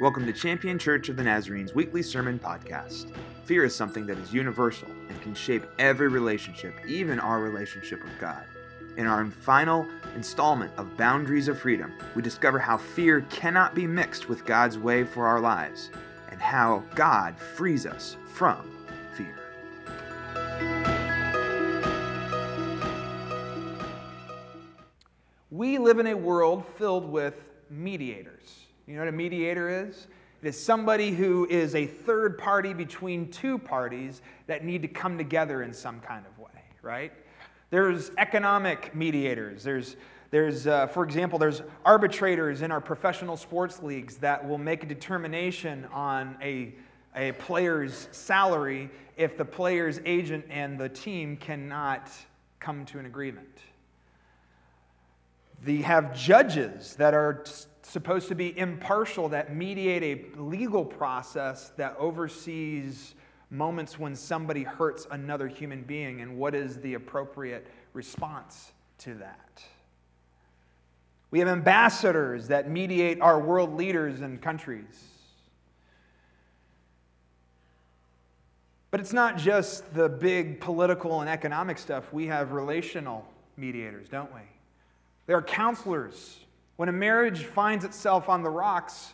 Welcome to Champion Church of the Nazarene's weekly sermon podcast. Fear is something that is universal and can shape every relationship, even our relationship with God. In our final installment of Boundaries of Freedom, we discover how fear cannot be mixed with God's way for our lives and how God frees us from fear. We live in a world filled with mediators. You know what a mediator is? It is somebody who is a third party between two parties that need to come together in some kind of way, right? There's economic mediators. There's, there's uh, for example, there's arbitrators in our professional sports leagues that will make a determination on a, a player's salary if the player's agent and the team cannot come to an agreement. They have judges that are supposed to be impartial, that mediate a legal process that oversees moments when somebody hurts another human being and what is the appropriate response to that. We have ambassadors that mediate our world leaders and countries. But it's not just the big political and economic stuff. We have relational mediators, don't we? There are counselors when a marriage finds itself on the rocks,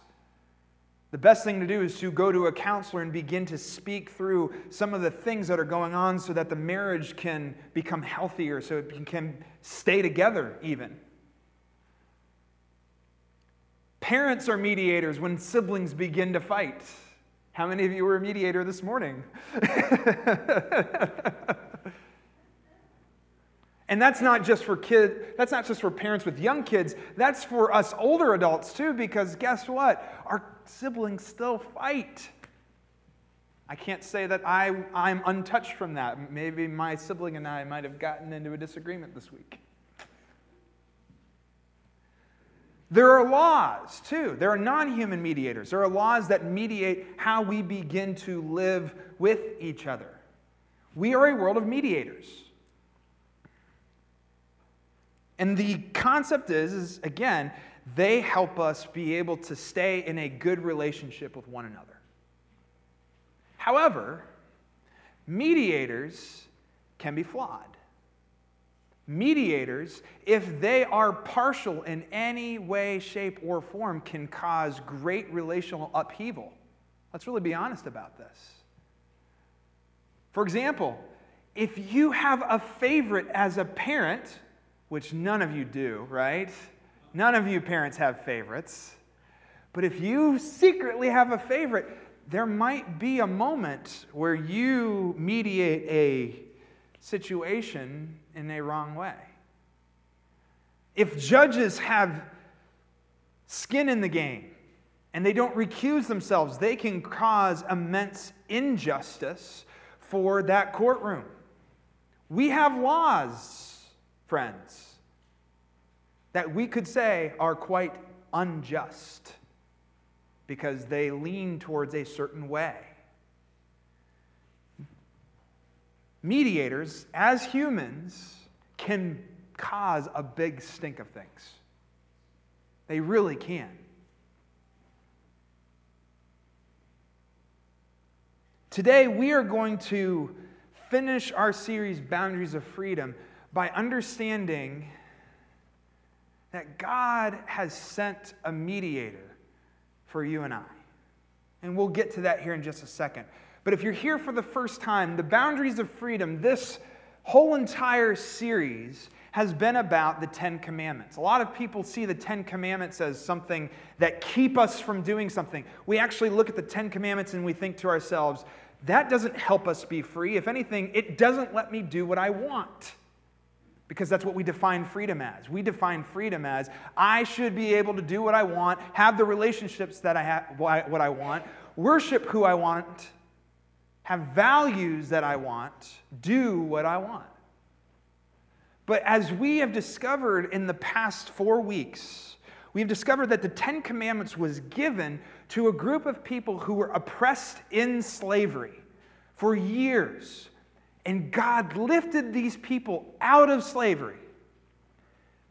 the best thing to do is to go to a counselor and begin to speak through some of the things that are going on so that the marriage can become healthier, so it can stay together, even. Parents are mediators when siblings begin to fight. How many of you were a mediator this morning? And that's not just for kids, that's not just for parents with young kids, that's for us older adults too, because guess what? Our siblings still fight. I can't say that I, I'm untouched from that. Maybe my sibling and I might have gotten into a disagreement this week. There are laws too. There are non human mediators. There are laws that mediate how we begin to live with each other. We are a world of mediators. And the concept is, is, again, they help us be able to stay in a good relationship with one another. However, mediators can be flawed. Mediators, if they are partial in any way, shape, or form, can cause great relational upheaval. Let's really be honest about this. For example, if you have a favorite as a parent, which none of you do, right? None of you parents have favorites. But if you secretly have a favorite, there might be a moment where you mediate a situation in a wrong way. If judges have skin in the game and they don't recuse themselves, they can cause immense injustice for that courtroom. We have laws friends, that we could say are quite unjust because they lean towards a certain way. Mediators, as humans, can cause a big stink of things. They really can. Today, we are going to finish our series, Boundaries of Freedom, by understanding that God has sent a mediator for you and I. And we'll get to that here in just a second. But if you're here for the first time, the boundaries of freedom, this whole entire series has been about the Ten Commandments. A lot of people see the Ten Commandments as something that keep us from doing something. We actually look at the Ten Commandments and we think to ourselves, that doesn't help us be free. If anything, it doesn't let me do what I want because that's what we define freedom as. We define freedom as I should be able to do what I want, have the relationships that I have, what I want, worship who I want, have values that I want, do what I want. But as we have discovered in the past four weeks, we've discovered that the Ten Commandments was given to a group of people who were oppressed in slavery for years and God lifted these people out of slavery,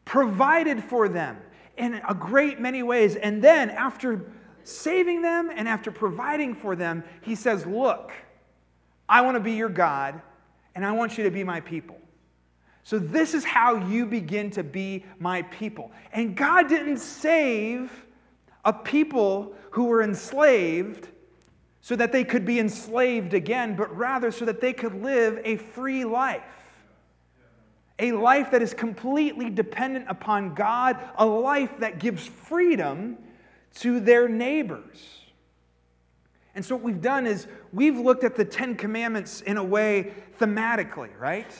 provided for them in a great many ways. And then, after saving them and after providing for them, he says, Look, I want to be your God, and I want you to be my people. So, this is how you begin to be my people. And God didn't save a people who were enslaved so that they could be enslaved again, but rather so that they could live a free life. A life that is completely dependent upon God, a life that gives freedom to their neighbors. And so, what we've done is we've looked at the Ten Commandments in a way thematically, right?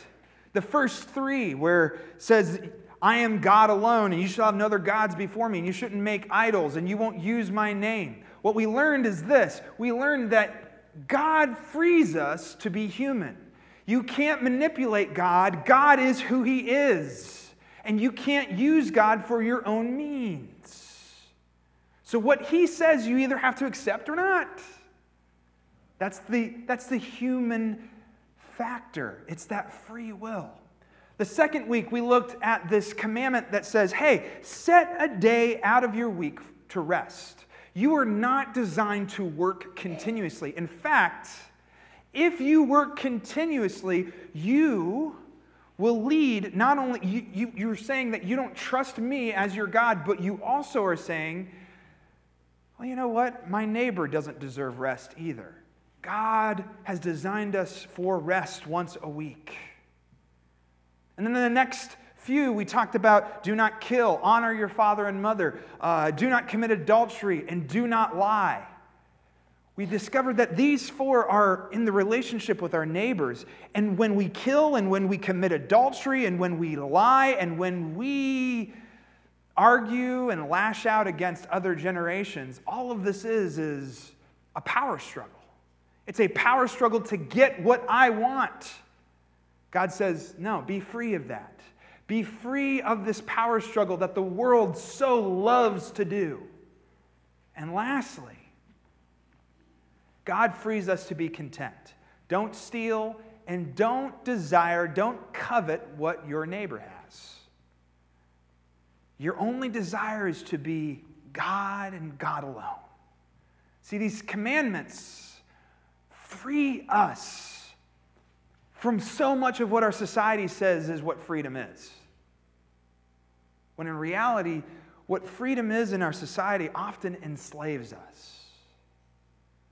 The first three, where it says, I am God alone, and you shall have no other gods before me, and you shouldn't make idols, and you won't use my name. What we learned is this we learned that God frees us to be human. You can't manipulate God, God is who He is, and you can't use God for your own means. So, what He says, you either have to accept or not. That's the, that's the human factor, it's that free will. The second week, we looked at this commandment that says, hey, set a day out of your week to rest. You are not designed to work continuously. In fact, if you work continuously, you will lead not only, you, you, you're saying that you don't trust me as your God, but you also are saying, well, you know what? My neighbor doesn't deserve rest either. God has designed us for rest once a week. And then in the next few, we talked about do not kill, honor your father and mother, uh, do not commit adultery, and do not lie. We discovered that these four are in the relationship with our neighbors. And when we kill, and when we commit adultery, and when we lie, and when we argue and lash out against other generations, all of this is, is a power struggle. It's a power struggle to get what I want. God says, no, be free of that. Be free of this power struggle that the world so loves to do. And lastly, God frees us to be content. Don't steal and don't desire, don't covet what your neighbor has. Your only desire is to be God and God alone. See, these commandments free us from so much of what our society says is what freedom is. When in reality, what freedom is in our society often enslaves us.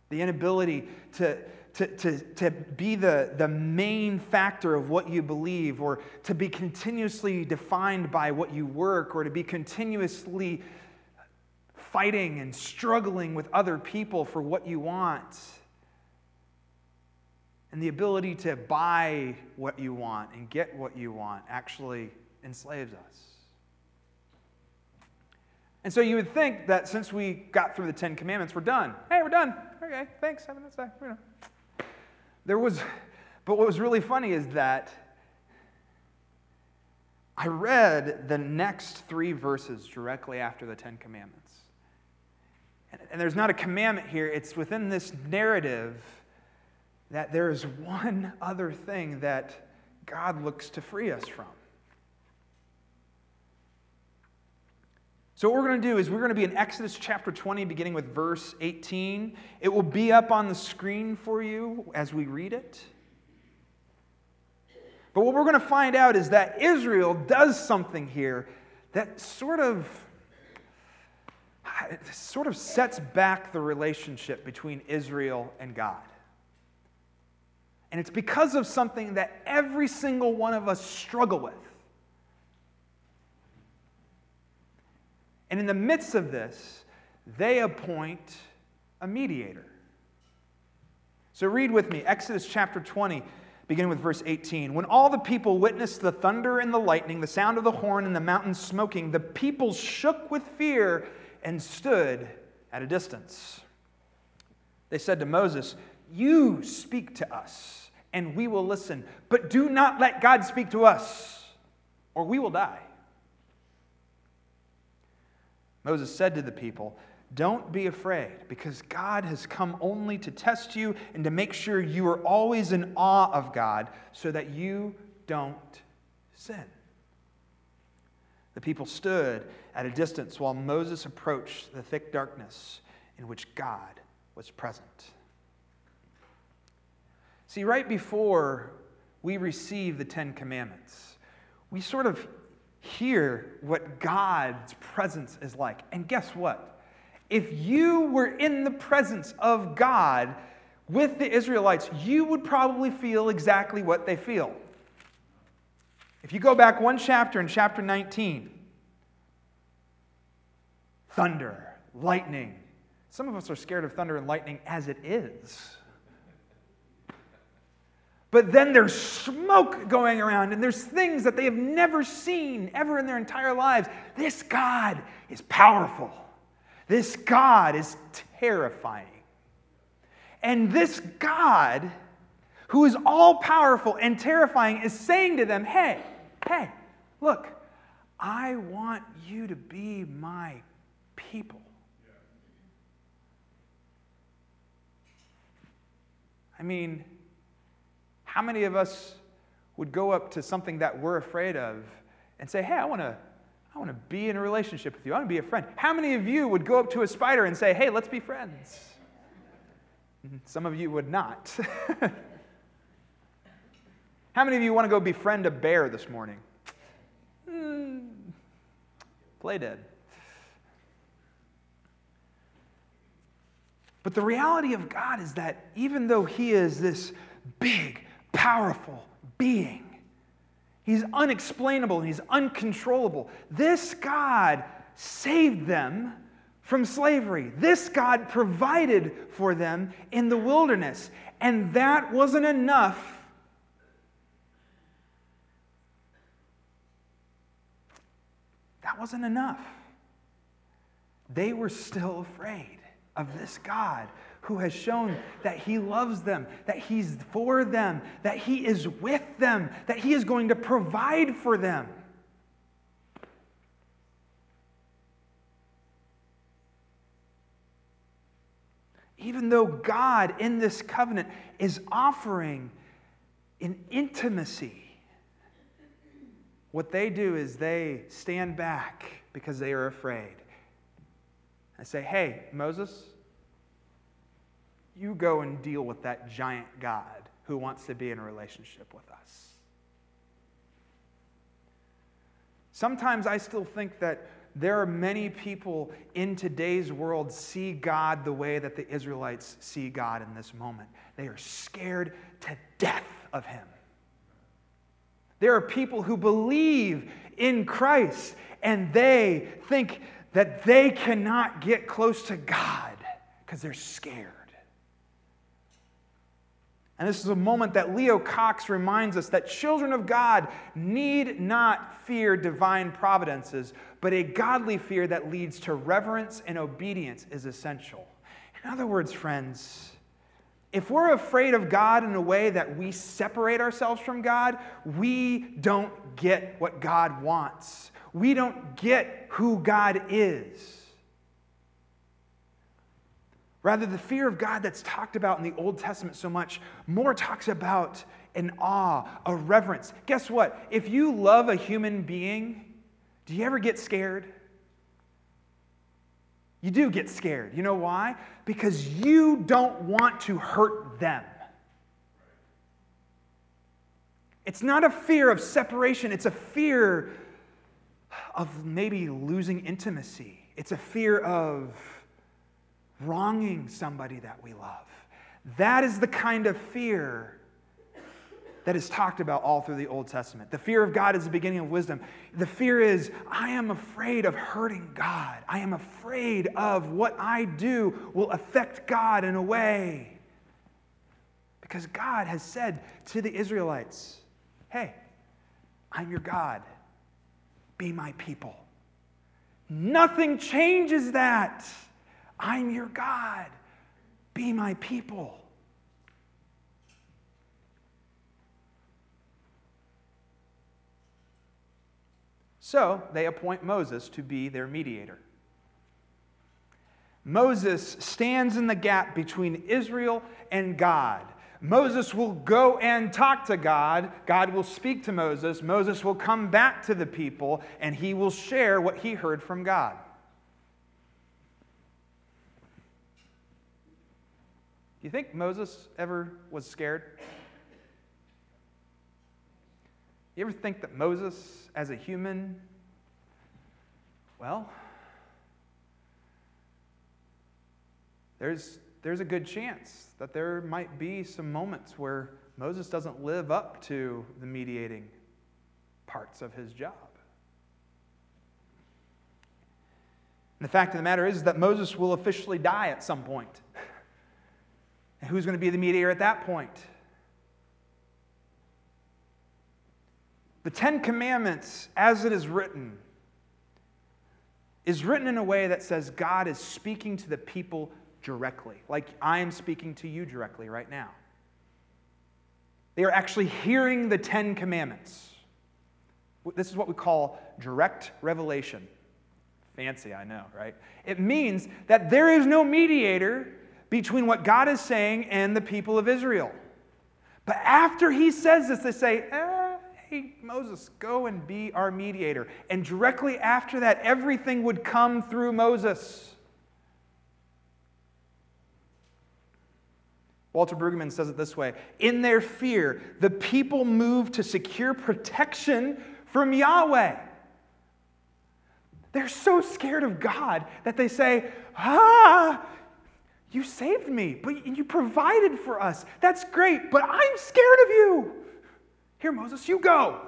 The inability to, to, to, to be the, the main factor of what you believe, or to be continuously defined by what you work, or to be continuously fighting and struggling with other people for what you want and the ability to buy what you want and get what you want actually enslaves us. And so you would think that since we got through the Ten Commandments, we're done. Hey, we're done. Okay, thanks. Have a nice day. There was, but what was really funny is that I read the next three verses directly after the Ten Commandments. And, and there's not a commandment here, it's within this narrative that there is one other thing that God looks to free us from. So, what we're going to do is we're going to be in Exodus chapter 20, beginning with verse 18. It will be up on the screen for you as we read it. But what we're going to find out is that Israel does something here that sort of sort of sets back the relationship between Israel and God. And it's because of something that every single one of us struggle with. And in the midst of this, they appoint a mediator. So read with me Exodus chapter 20, beginning with verse 18. When all the people witnessed the thunder and the lightning, the sound of the horn, and the mountain smoking, the people shook with fear and stood at a distance. They said to Moses, You speak to us and we will listen. But do not let God speak to us, or we will die. Moses said to the people, Don't be afraid, because God has come only to test you and to make sure you are always in awe of God so that you don't sin. The people stood at a distance while Moses approached the thick darkness in which God was present. See, right before we receive the Ten Commandments, we sort of hear what God's presence is like. And guess what? If you were in the presence of God with the Israelites, you would probably feel exactly what they feel. If you go back one chapter in chapter 19, thunder, lightning. Some of us are scared of thunder and lightning as it is. But then there's smoke going around, and there's things that they have never seen ever in their entire lives. This God is powerful. This God is terrifying. And this God, who is all powerful and terrifying, is saying to them, Hey, hey, look, I want you to be my people. I mean, how many of us would go up to something that we're afraid of and say, Hey, I want to. I want to be in a relationship with you. I want to be a friend. How many of you would go up to a spider and say, Hey, let's be friends? Some of you would not. How many of you want to go befriend a bear this morning? Mm, play dead. But the reality of God is that even though He is this big, powerful being. He's unexplainable and he's uncontrollable. This God saved them from slavery. This God provided for them in the wilderness. And that wasn't enough. That wasn't enough. They were still afraid of this God who has shown that he loves them, that he's for them, that he is with them, that he is going to provide for them. Even though God in this covenant is offering an intimacy, what they do is they stand back because they are afraid. I say, hey, Moses, you go and deal with that giant God who wants to be in a relationship with us. Sometimes I still think that there are many people in today's world see God the way that the Israelites see God in this moment. They are scared to death of him. There are people who believe in Christ and they think that they cannot get close to God because they're scared. And this is a moment that Leo Cox reminds us that children of God need not fear divine providences, but a godly fear that leads to reverence and obedience is essential. In other words, friends, if we're afraid of God in a way that we separate ourselves from God, we don't get what God wants. We don't get who God is. Rather, the fear of God that's talked about in the Old Testament so much more talks about an awe, a reverence. Guess what? If you love a human being, do you ever get scared? You do get scared. You know why? Because you don't want to hurt them. It's not a fear of separation, it's a fear of maybe losing intimacy. It's a fear of wronging somebody that we love. That is the kind of fear that is talked about all through the Old Testament. The fear of God is the beginning of wisdom. The fear is, I am afraid of hurting God. I am afraid of what I do will affect God in a way. Because God has said to the Israelites, Hey, I'm your God. Be my people. Nothing changes that. I'm your God. Be my people. So they appoint Moses to be their mediator. Moses stands in the gap between Israel and God. Moses will go and talk to God. God will speak to Moses. Moses will come back to the people and he will share what he heard from God. You think Moses ever was scared? You ever think that Moses, as a human, well, there's, there's a good chance that there might be some moments where Moses doesn't live up to the mediating parts of his job. And the fact of the matter is that Moses will officially die at some point. And who's going to be the mediator at that point? The Ten Commandments, as it is written, is written in a way that says God is speaking to the people directly, like I am speaking to you directly right now. They are actually hearing the Ten Commandments. This is what we call direct revelation. Fancy, I know, right? It means that there is no mediator between what God is saying and the people of Israel. But after he says this, they say, eh, Hey, Moses, go and be our mediator. And directly after that, everything would come through Moses. Walter Brueggemann says it this way In their fear, the people moved to secure protection from Yahweh. They're so scared of God that they say, Ah, you saved me, but you provided for us. That's great, but I'm scared of you. Here, Moses, you go.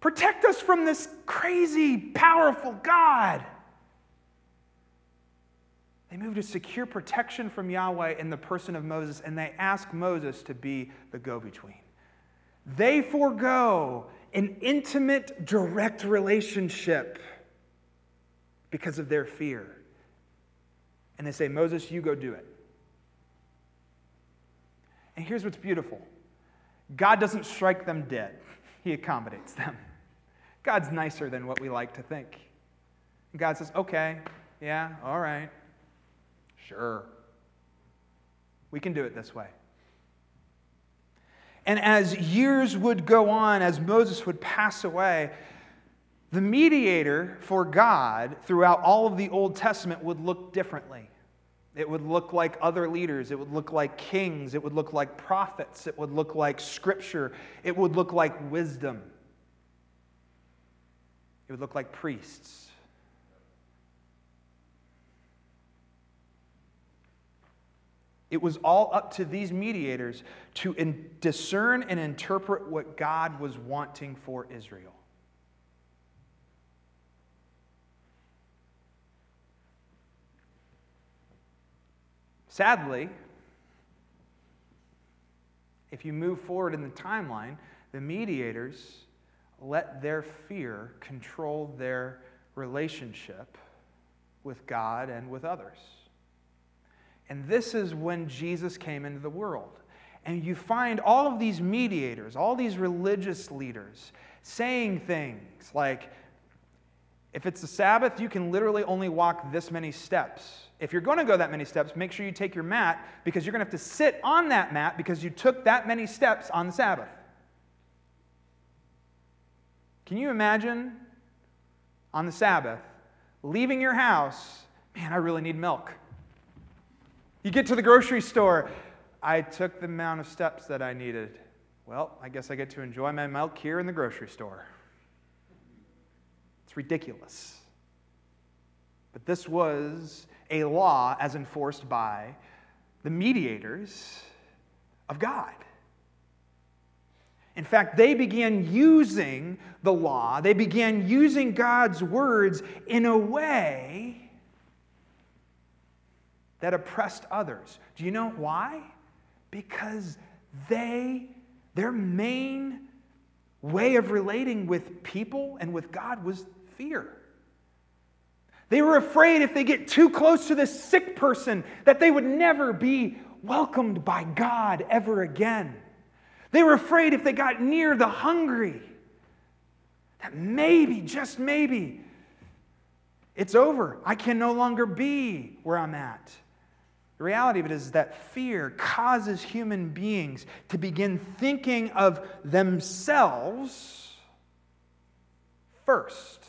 Protect us from this crazy, powerful God. They move to secure protection from Yahweh in the person of Moses, and they ask Moses to be the go between. They forego an intimate, direct relationship because of their fear. And they say, Moses, you go do it. And here's what's beautiful God doesn't strike them dead, He accommodates them. God's nicer than what we like to think. And God says, okay, yeah, all right, sure. We can do it this way. And as years would go on, as Moses would pass away, the mediator for God throughout all of the Old Testament would look differently. It would look like other leaders. It would look like kings. It would look like prophets. It would look like scripture. It would look like wisdom. It would look like priests. It was all up to these mediators to in- discern and interpret what God was wanting for Israel. Sadly, if you move forward in the timeline, the mediators let their fear control their relationship with God and with others. And this is when Jesus came into the world. And you find all of these mediators, all these religious leaders saying things like, if it's the Sabbath, you can literally only walk this many steps. If you're going to go that many steps, make sure you take your mat because you're going to have to sit on that mat because you took that many steps on the Sabbath. Can you imagine on the Sabbath leaving your house? Man, I really need milk. You get to the grocery store. I took the amount of steps that I needed. Well, I guess I get to enjoy my milk here in the grocery store It's ridiculous. But this was a law as enforced by the mediators of God. In fact, they began using the law, they began using God's words in a way that oppressed others. Do you know why? Because they, their main way of relating with people and with God was fear. They were afraid if they get too close to this sick person that they would never be welcomed by God ever again. They were afraid if they got near the hungry that maybe, just maybe, it's over. I can no longer be where I'm at. The reality of it is that fear causes human beings to begin thinking of themselves first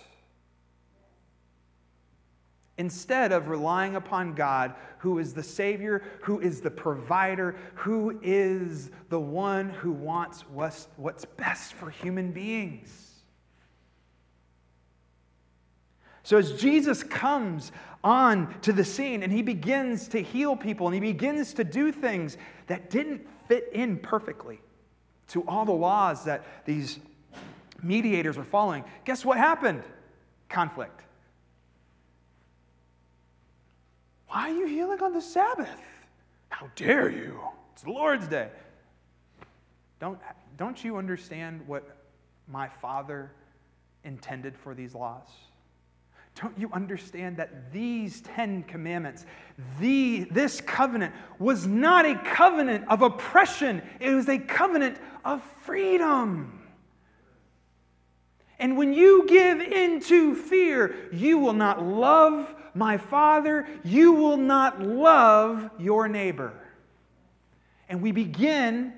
instead of relying upon God, who is the Savior, who is the provider, who is the one who wants what's, best for human beings. So, as Jesus comes on to the scene and he begins to heal people and he begins to do things that didn't fit in perfectly to all the laws that these mediators were following, guess what happened? Conflict. Why are you healing on the Sabbath? How dare you? It's the Lord's day. Don't, don't you understand what my Father intended for these laws? Don't you understand that these Ten Commandments, the, this covenant, was not a covenant of oppression, it was a covenant of freedom. And when you give into fear, you will not love my Father, you will not love your neighbor. And we begin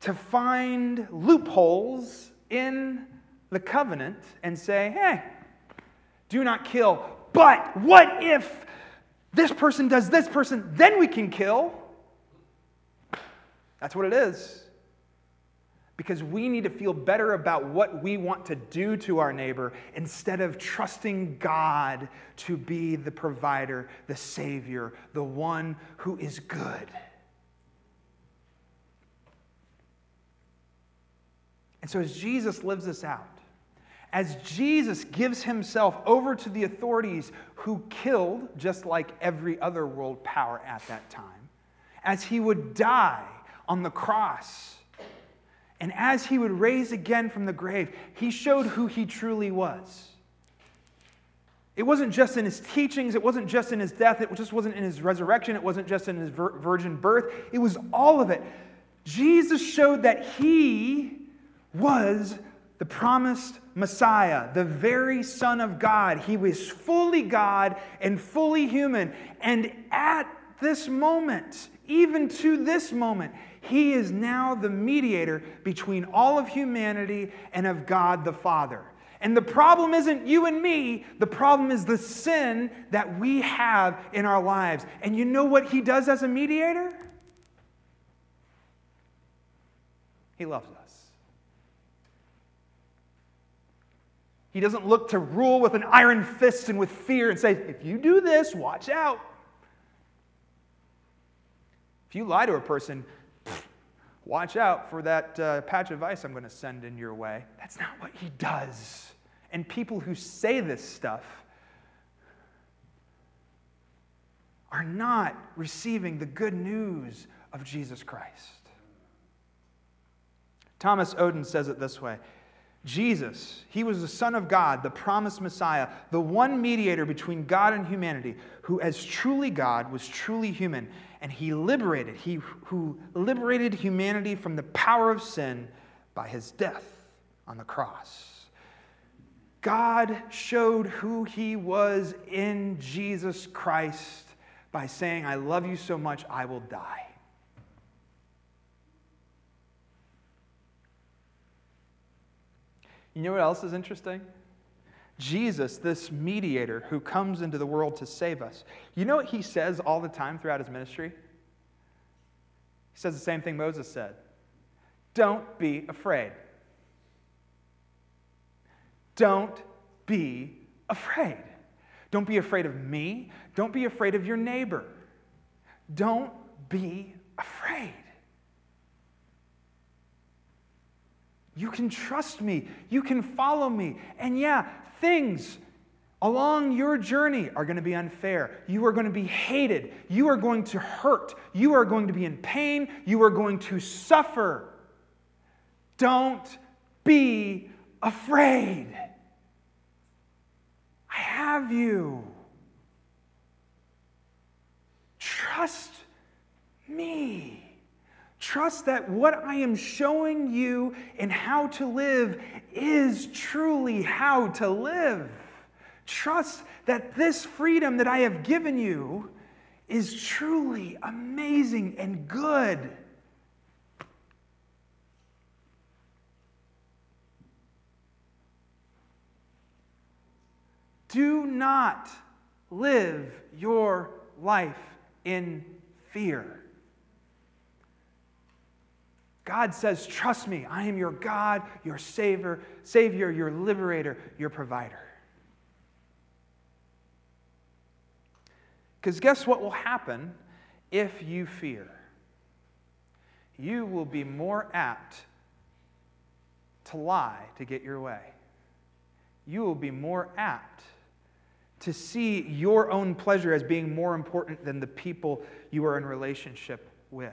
to find loopholes in the covenant and say, hey, do not kill. But what if this person does this person, then we can kill? That's what it is because we need to feel better about what we want to do to our neighbor instead of trusting God to be the provider, the Savior, the one who is good. And so, as Jesus lives this out, as Jesus gives himself over to the authorities who killed, just like every other world power at that time, as he would die on the cross and as he would raise again from the grave, he showed who he truly was. It wasn't just in his teachings, it wasn't just in his death, it just wasn't in his resurrection, it wasn't just in his virgin birth, it was all of it. Jesus showed that he was the promised Messiah, the very Son of God. He was fully God and fully human. And at this moment, even to this moment, he is now the mediator between all of humanity and of God the Father. And the problem isn't you and me, the problem is the sin that we have in our lives. And you know what he does as a mediator? He loves us. He doesn't look to rule with an iron fist and with fear and say, if you do this, watch out. If you lie to a person, watch out for that uh, patch of ice I'm going to send in your way. That's not what he does. And people who say this stuff are not receiving the good news of Jesus Christ. Thomas Oden says it this way Jesus, he was the Son of God, the promised Messiah, the one mediator between God and humanity, who, as truly God, was truly human and he liberated, he who liberated humanity from the power of sin by his death on the cross. God showed who he was in Jesus Christ by saying, I love you so much, I will die. You know what else is interesting? Jesus, this mediator who comes into the world to save us, you know what he says all the time throughout his ministry? He says the same thing Moses said Don't be afraid. Don't be afraid. Don't be afraid of me. Don't be afraid of your neighbor. Don't be afraid. You can trust me. You can follow me. And yeah, things along your journey are going to be unfair. You are going to be hated. You are going to hurt. You are going to be in pain. You are going to suffer. Don't be afraid. I have you. Trust me. Trust that what I am showing you and how to live is truly how to live. Trust that this freedom that I have given you is truly amazing and good. Do not live your life in fear. God says, Trust me, I am your God, your Savior, Savior, your liberator, your provider. Because guess what will happen if you fear? You will be more apt to lie to get your way. You will be more apt to see your own pleasure as being more important than the people you are in relationship with.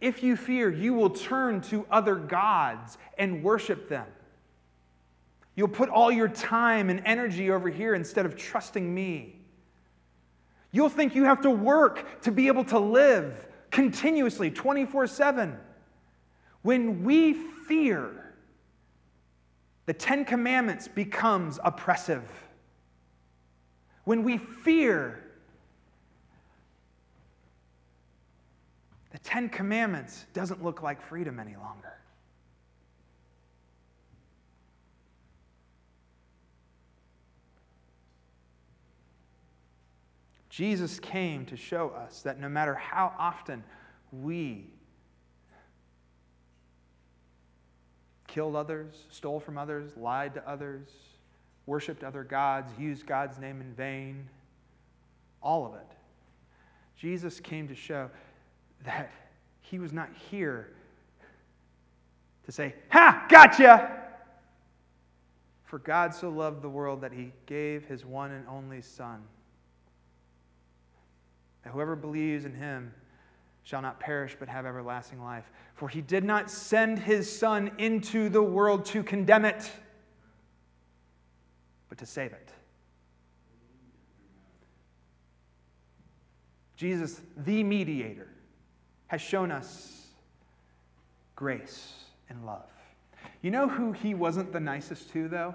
If you fear, you will turn to other gods and worship them. You'll put all your time and energy over here instead of trusting me. You'll think you have to work to be able to live continuously, 24 7. When we fear, the Ten Commandments becomes oppressive. When we fear, the Ten Commandments doesn't look like freedom any longer. Jesus came to show us that no matter how often we killed others, stole from others, lied to others, worshiped other gods, used God's name in vain, all of it. Jesus came to show that he was not here to say, Ha, gotcha! For God so loved the world that he gave his one and only Son. That whoever believes in him shall not perish but have everlasting life. For he did not send his Son into the world to condemn it but to save it. Jesus, the mediator, has shown us grace and love. You know who he wasn't the nicest to, though?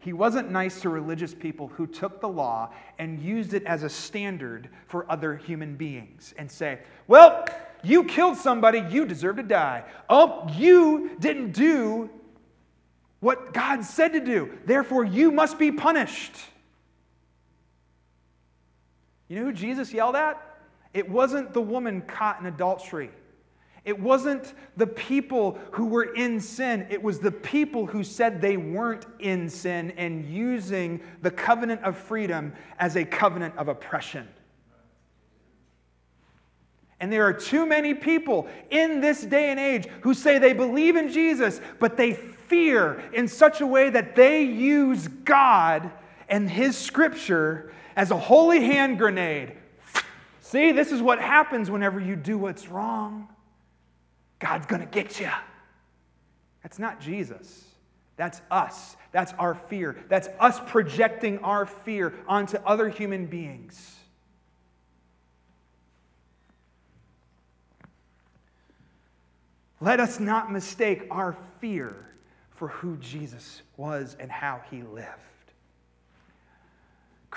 He wasn't nice to religious people who took the law and used it as a standard for other human beings and say, well, you killed somebody, you deserve to die. Oh, you didn't do what God said to do. Therefore, you must be punished. You know who Jesus yelled at? It wasn't the woman caught in adultery. It wasn't the people who were in sin. It was the people who said they weren't in sin and using the covenant of freedom as a covenant of oppression. And there are too many people in this day and age who say they believe in Jesus, but they fear in such a way that they use God and His scripture as a holy hand grenade. See, this is what happens whenever you do what's wrong. God's going to get you. That's not Jesus. That's us. That's our fear. That's us projecting our fear onto other human beings. Let us not mistake our fear for who Jesus was and how he lived.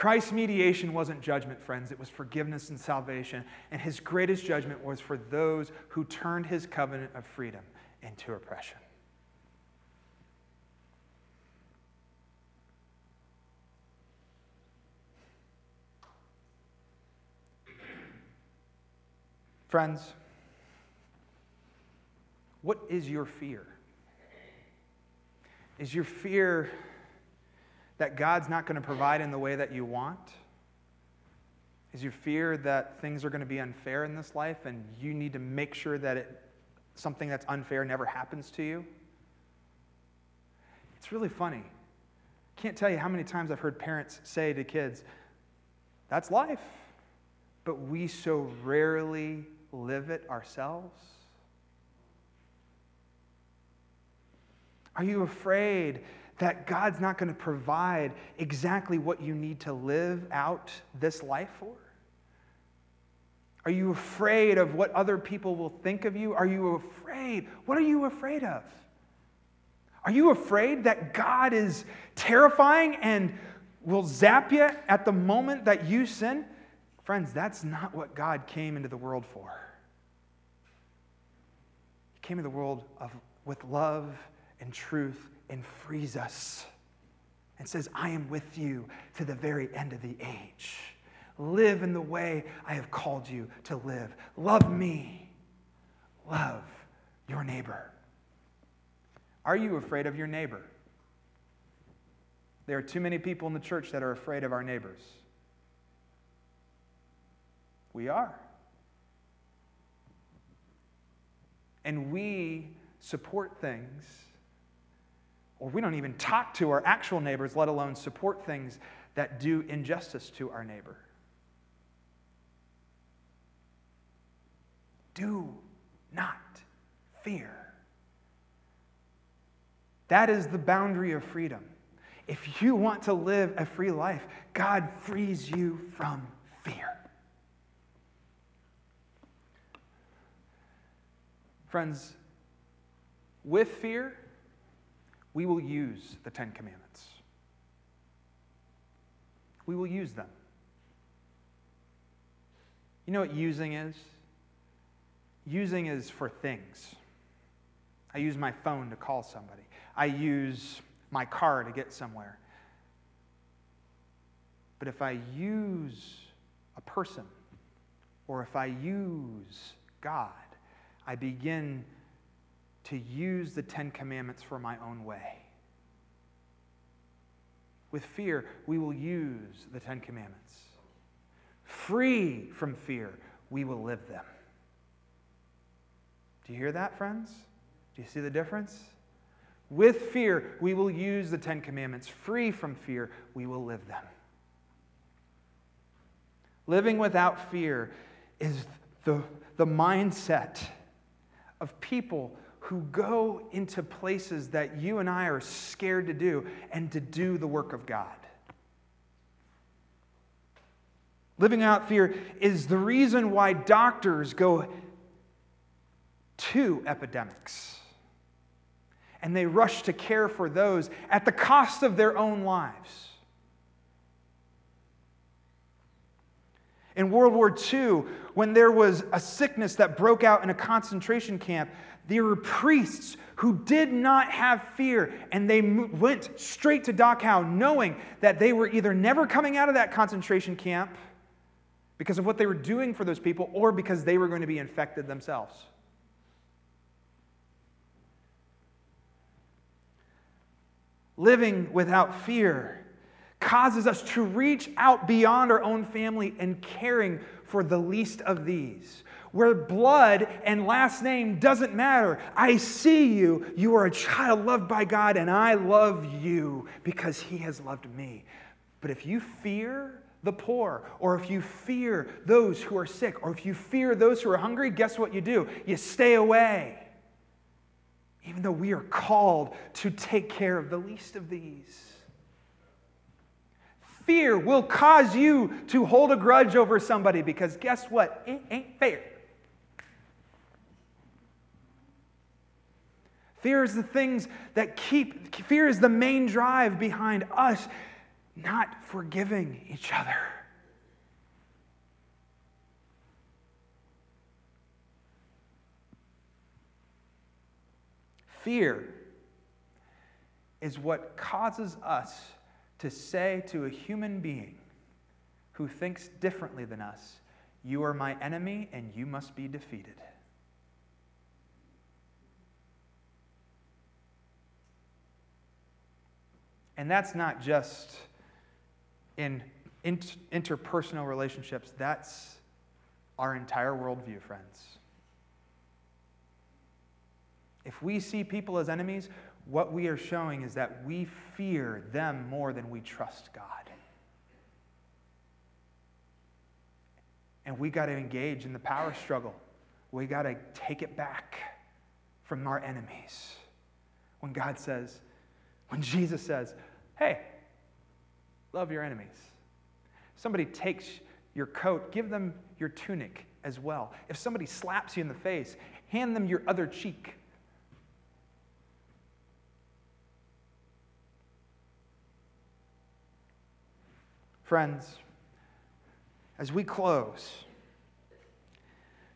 Christ's mediation wasn't judgment, friends, it was forgiveness and salvation. And his greatest judgment was for those who turned his covenant of freedom into oppression. Friends, what is your fear? Is your fear that God's not going to provide in the way that you want? Is your fear that things are going to be unfair in this life and you need to make sure that it, something that's unfair never happens to you? It's really funny. Can't tell you how many times I've heard parents say to kids, that's life. But we so rarely live it ourselves. Are you afraid that God's not going to provide exactly what you need to live out this life for? Are you afraid of what other people will think of you? Are you afraid? What are you afraid of? Are you afraid that God is terrifying and will zap you at the moment that you sin? Friends, that's not what God came into the world for. He came into the world of, with love and truth and frees us and says, I am with you to the very end of the age. Live in the way I have called you to live. Love me. Love your neighbor. Are you afraid of your neighbor? There are too many people in the church that are afraid of our neighbors. We are. And we support things, or we don't even talk to our actual neighbors, let alone support things that do injustice to our neighbor. Do not fear. That is the boundary of freedom. If you want to live a free life, God frees you from fear. Friends, with fear, we will use the Ten Commandments. We will use them. You know what using is? Using is for things. I use my phone to call somebody. I use my car to get somewhere. But if I use a person or if I use God, I begin to use the Ten Commandments for my own way. With fear, we will use the Ten Commandments. Free from fear, we will live them. Do you hear that, friends? Do you see the difference? With fear, we will use the Ten Commandments. Free from fear, we will live them. Living without fear is the, the mindset of people who go into places that you and I are scared to do and to do the work of God. Living out fear is the reason why doctors go to epidemics and they rush to care for those at the cost of their own lives. In World War II, when there was a sickness that broke out in a concentration camp, there were priests who did not have fear, and they went straight to Dachau knowing that they were either never coming out of that concentration camp because of what they were doing for those people or because they were going to be infected themselves. living without fear causes us to reach out beyond our own family and caring for the least of these. Where blood and last name doesn't matter. I see you. You are a child loved by God, and I love you because He has loved me. But if you fear the poor, or if you fear those who are sick, or if you fear those who are hungry, guess what you do? You stay away even though we are called to take care of the least of these. Fear will cause you to hold a grudge over somebody because guess what? It ain't fair. Fear is the things that keep, fear is the main drive behind us not forgiving each other. Fear is what causes us to say to a human being who thinks differently than us, You are my enemy and you must be defeated. And that's not just in interpersonal relationships, that's our entire worldview, friends. If we see people as enemies, what we are showing is that we fear them more than we trust God. And we got to engage in the power struggle. We got to take it back from our enemies. When God says, when Jesus says, hey, love your enemies. Somebody takes your coat, give them your tunic as well. If somebody slaps you in the face, hand them your other cheek. Friends, as we close,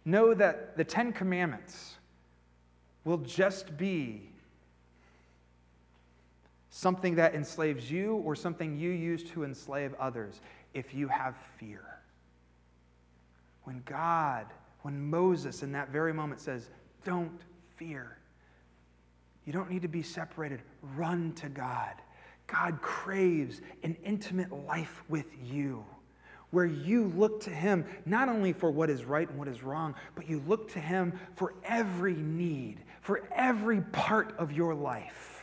know that the Ten Commandments will just be something that enslaves you or something you use to enslave others, if you have fear. When God, when Moses in that very moment says, Don't fear, you don't need to be separated. Run to God. God craves an intimate life with you where you look to Him not only for what is right and what is wrong, but you look to Him for every need, for every part of your life,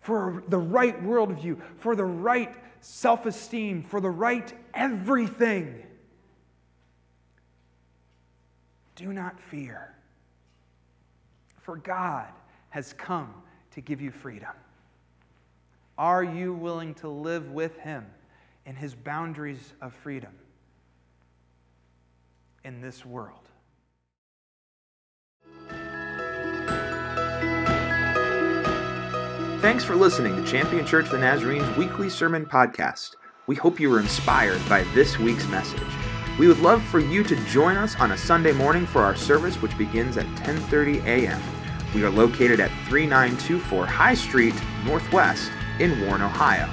for the right worldview, for the right self esteem, for the right everything. Do not fear, for God has come to give you freedom. Are you willing to live with Him in His boundaries of freedom in this world? Thanks for listening to Champion Church of the Nazarene's weekly sermon podcast. We hope you were inspired by this week's message. We would love for you to join us on a Sunday morning for our service, which begins at 10:30 a.m. We are located at 3924 High Street, Northwest, in Warren, Ohio.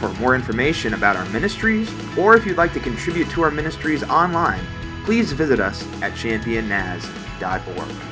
For more information about our ministries, or if you'd like to contribute to our ministries online, please visit us at championnaz.org.